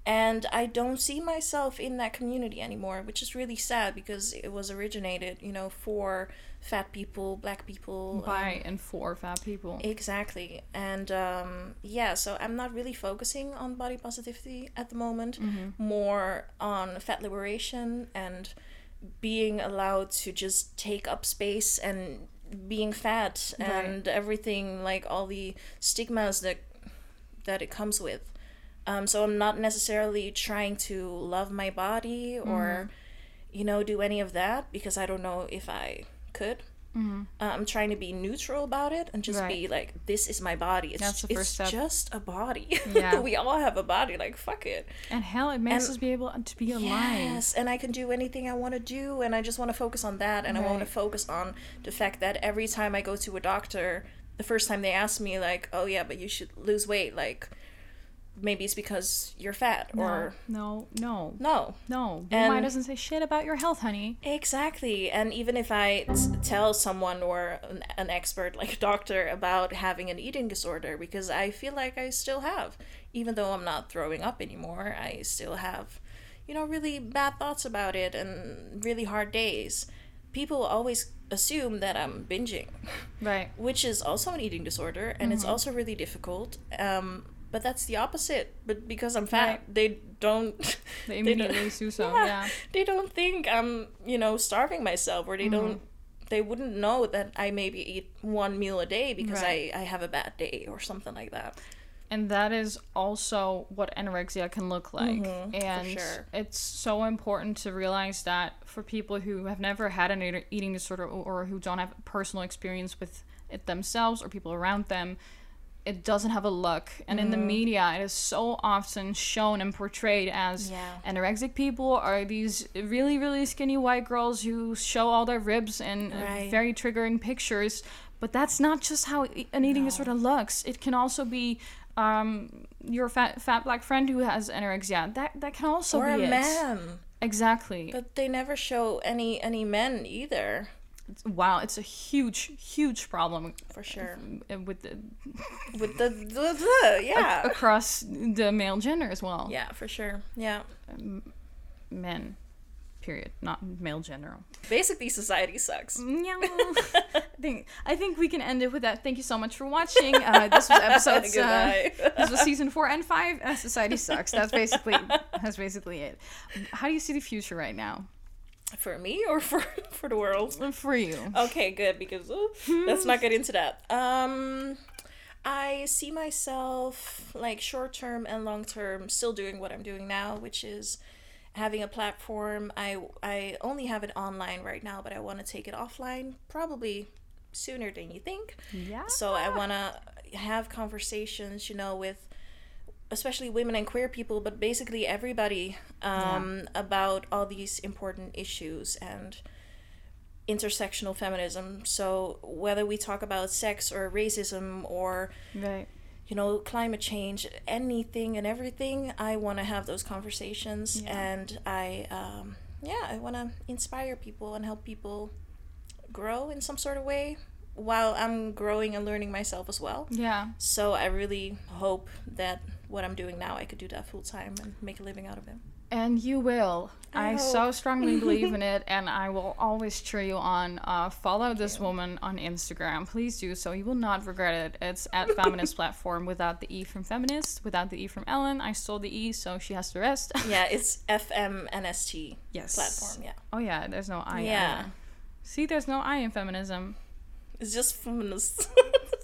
and I don't see myself in that community anymore, which is really sad because it was originated, you know, for fat people, black people, By and for fat people. Exactly. And um, yeah, so I'm not really focusing on body positivity at the moment, more on fat liberation and being allowed to just take up space and being fat and everything like all the stigmas that that it comes with. Um, so I'm not necessarily trying to love my body or, you know, do any of that because I don't know if I could. Uh, I'm trying to be neutral about it and just Right. be like, this is my body. It's, it's just a body. Yeah. we all have a body. Like, fuck it. And hell, it makes And- us be able to be alive. Yes, and I can do anything I want to do, and I just want to focus on that, and I want to focus on the fact that every time I go to a doctor, the first time they ask me like, "Oh yeah, but you should lose weight," like maybe it's because you're fat, or no, no, no, no. BMI And- doesn't say shit about your health, honey. Exactly. And even if I t- tell someone or an, an expert like a doctor about having an eating disorder, because I feel like I still have, even though I'm not throwing up anymore, I still have, you know, really bad thoughts about it and really hard days. People always assume that I'm binging, Right. which is also an eating disorder and it's also really difficult. Um, but that's the opposite. But because I'm fat, Right. they don't. They don't- immediately do so. yeah, Yeah. they don't think I'm, you know, starving myself, or they don't, mm-hmm. they wouldn't know that I maybe eat one meal a day because Right. I, I have a bad day or something like that. And that is also what anorexia can look like. Mm-hmm, and sure. it's so important to realize that for people who have never had an eating disorder or, or who don't have personal experience with it themselves or people around them, it doesn't have a look. And in the media, it is so often shown and portrayed as Yeah. anorexic people are these really, really skinny white girls who show all their ribs in uh, Right. very triggering pictures. But that's not just how an eating disorder looks. It can also be um, your fat, fat black friend who has anorexia. That that can also or be a it. man. Exactly. But they never show any any men either, wow, it's a huge, huge problem for sure. with the, With the, the, the yeah. across the male gender as well. Yeah, for sure. Yeah. Men, period, not male gender. Basically, society sucks. Yeah. I think I think we can end it with that. Thank you so much for watching. Uh, this was episodes. Uh, this was season four and five. Uh, Society sucks. That's basically that's basically it. How do you see the future right now for me or for for the world? for you? Okay, good because let's not get into that. Um, I see myself like short term and long term still doing what I'm doing now, which is having a platform. I I only have it online right now, but I want to take it offline probably sooner than you think. Yeah. So I want to have conversations, you know, with especially women and queer people, but basically everybody um, about all these important issues and intersectional feminism. So whether we talk about sex or racism or Right. you know climate change, anything and everything, I want to have those conversations, and I um, yeah, I want to inspire people and help people grow in some sort of way while I'm growing and learning myself as well. Yeah. So I really hope that what I'm doing now, I could do that full time and make a living out of it. And you will. I, so strongly believe in it, and I will always cheer you on. Uh, follow this woman on Instagram. Please do so. You will not regret it. It's at Feminist Platform without the E from feminist, without the E from Ellen. I stole the E, so she has the rest. Yeah, it's FMNST yes. platform. Yeah, Oh, yeah, there's no I. Yeah. either. See, there's no I in feminism. It's just feminist.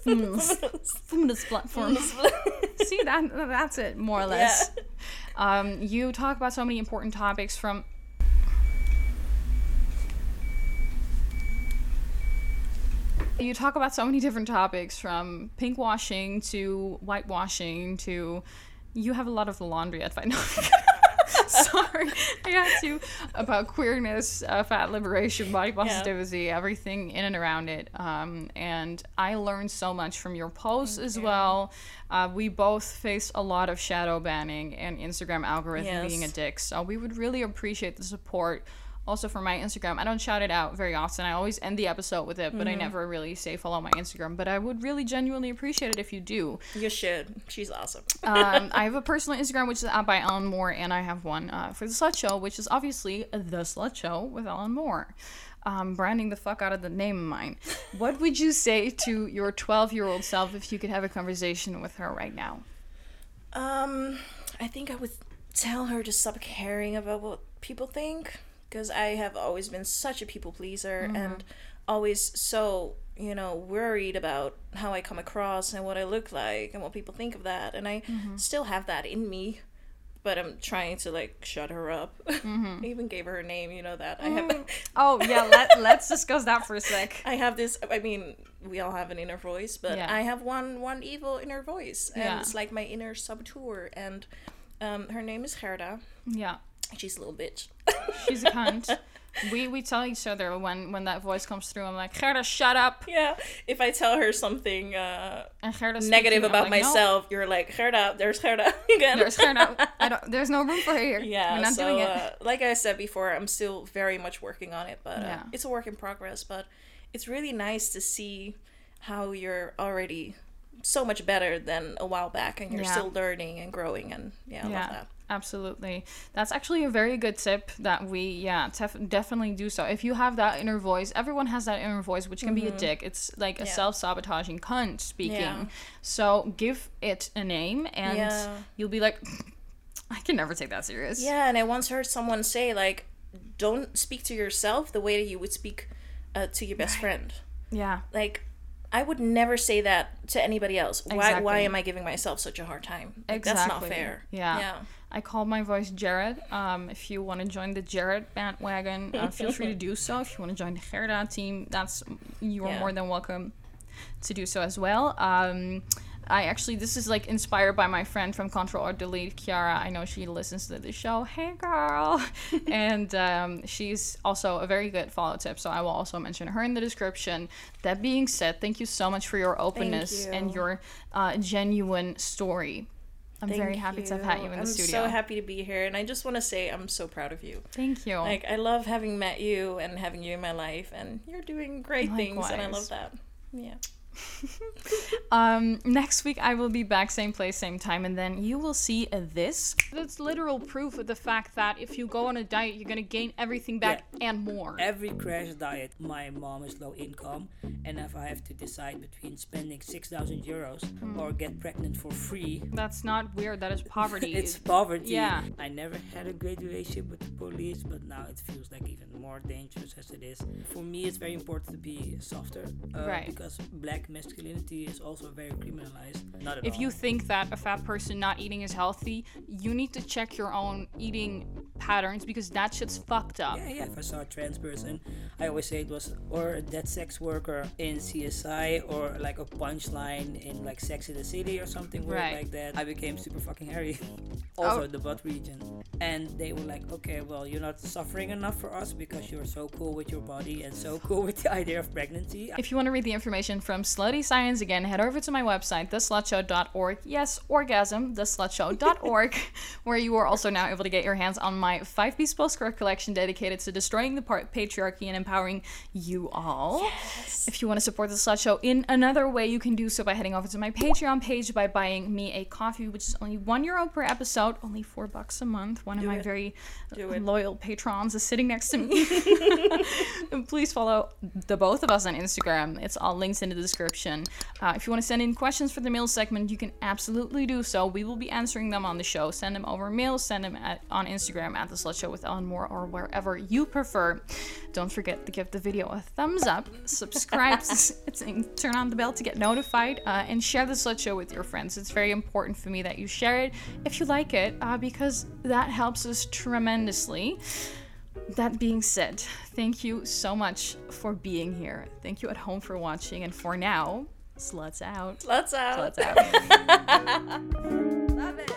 Feminist, feminist platform. See, that that's it, more or less. Um, you talk about so many important topics from you talk about so many different topics from pink washing to whitewashing to you have a lot of laundry at no sorry. I had to about queerness uh, fat liberation body positivity everything in and around it. Um, and i learned so much from your posts as well. Uh, we both face a lot of shadow banning and instagram algorithm being a dick. So we would really appreciate the support also for my Instagram. I don't shout it out very often. I always end the episode with it, but I never really say follow my Instagram. But I would really genuinely appreciate it if you do. you should. She's awesome. Um, I have a personal Instagram which is at by Ellen Moore, and I have one uh, for the Slut Show, which is obviously the Slut Show with Ellen Moore. Um, branding the fuck out of the name of mine. What would you say to your 12 year old self if you could have a conversation with her right now? Um, I think I would tell her to stop caring about what people think because I have always been such a people pleaser mm-hmm. and always so, you know, worried about how I come across and what I look like and what people think of that. And I mm-hmm. still have that in me. But I'm trying to like shut her up. Mm-hmm. I even gave her a name, you know that. I have mm. Oh, yeah, let, let's discuss that for a sec. I have this. I mean, we all have an inner voice, but Yeah. I have one one evil inner voice, and Yeah. it's like my inner saboteur. And um, her name is Gerda. Yeah. She's a little bitch. She's a cunt. we we tell each other when when that voice comes through. I'm like, Gerda, shut up. yeah. If I tell her something uh, negative speaking, about like, "No, myself, you're like Gerda. There's Gerda again. there's Gerda. I don't. There's no room for her here. yeah. We're not so, doing it. Uh, like I said before, I'm still very much working on it, but uh, Yeah. it's a work in progress. But it's really nice to see how you're already so much better than a while back, and you're Yeah. still learning and growing. And yeah, I love that. Absolutely. That's actually a very good tip that we, yeah, tef- definitely do so. If you have that inner voice, everyone has that inner voice, which can be a dick. It's like a Mm-hmm. Yeah. self sabotaging cunt speaking. Yeah. So give it a name, and Yeah. you'll be like, I can never take that serious. Yeah, and I once heard someone say like, "Don't speak to yourself the way that you would speak uh, to your best friend." Yeah. Like, I would never say that to anybody else. Why? Why am I giving myself such a hard time? Like, That's not fair. Yeah. Yeah. I called my voice Jared. Um, if you want to join the Jared bandwagon, uh, feel free to do so. If you want to join the Gerda team, that's you are Yeah. more than welcome to do so as well. Um, I actually this is like inspired by my friend from Control or Delete, Kiara. I know she listens to the show. Hey girl, and um, she's also a very good follow tip. So I will also mention her in the description. That being said, thank you so much for your openness and your uh, genuine story. I'm very Thank happy to have had you in the studio. I'm so happy to be here, and I just want to say I'm so proud of you. Thank you. Like, I love having met you and having you in my life, and you're doing great things, and I love that. Yeah. Um, next week I will be back, same place, same time, and then you will see this. That's literal proof of the fact that if you go on a diet, you're gonna gain everything back and more. Every crash diet, my mom is low income, and if I have to decide between spending 6,000 euros Hmm. or get pregnant for free, That's not weird. That is poverty. it's poverty. yeah. I never had a great relationship with the police, but now it feels like even more dangerous as it is. For me, it's very important to be softer, uh, Right. because black masculinity is also very criminalized. Not at if all. you think that a fat person not eating is healthy, you need to check your own eating patterns because that shit's fucked up. Yeah, yeah. If I saw a trans person, I always say it was or a dead sex worker in CSI or like a punchline in like Sex in the City or something weird Right. like that. I became super fucking hairy. Oh. also Oh. the butt region. And they were like, okay, well, you're not suffering enough for us because you're so cool with your body and so cool with the idea of pregnancy. If you want to read the information from Slutty Science, again, head over to my website, theslutshow.org. Yes, orgasm, theslutshow.org, where you are also now able to get your hands on my five piece postcard collection dedicated to destroying the patriarchy and empowering you all. Yes. If you want to support the Slut Show in another way, you can do so by heading over to my Patreon page by buying me a coffee, which is only one euro per episode, only four bucks a month. One do of my it. very loyal patrons is sitting next to me. please follow the both of us on Instagram. It's all links in the description. Uh, if you want to send in questions for the mail segment, you can absolutely do so. We will be answering them on the show. Send them over mail, send them at, on Instagram at the Slut Show with Ellen Moore or wherever you prefer. Don't forget to give the video a thumbs up, subscribe, turn on the bell to get notified, uh, and share the Slut Show with your friends. It's very important for me that you share it if you like it, uh, because that helps us tremendously. That being said, thank you so much for being here. Thank you at home for watching, and for now, sluts out. Sluts out. Sluts out. Love it.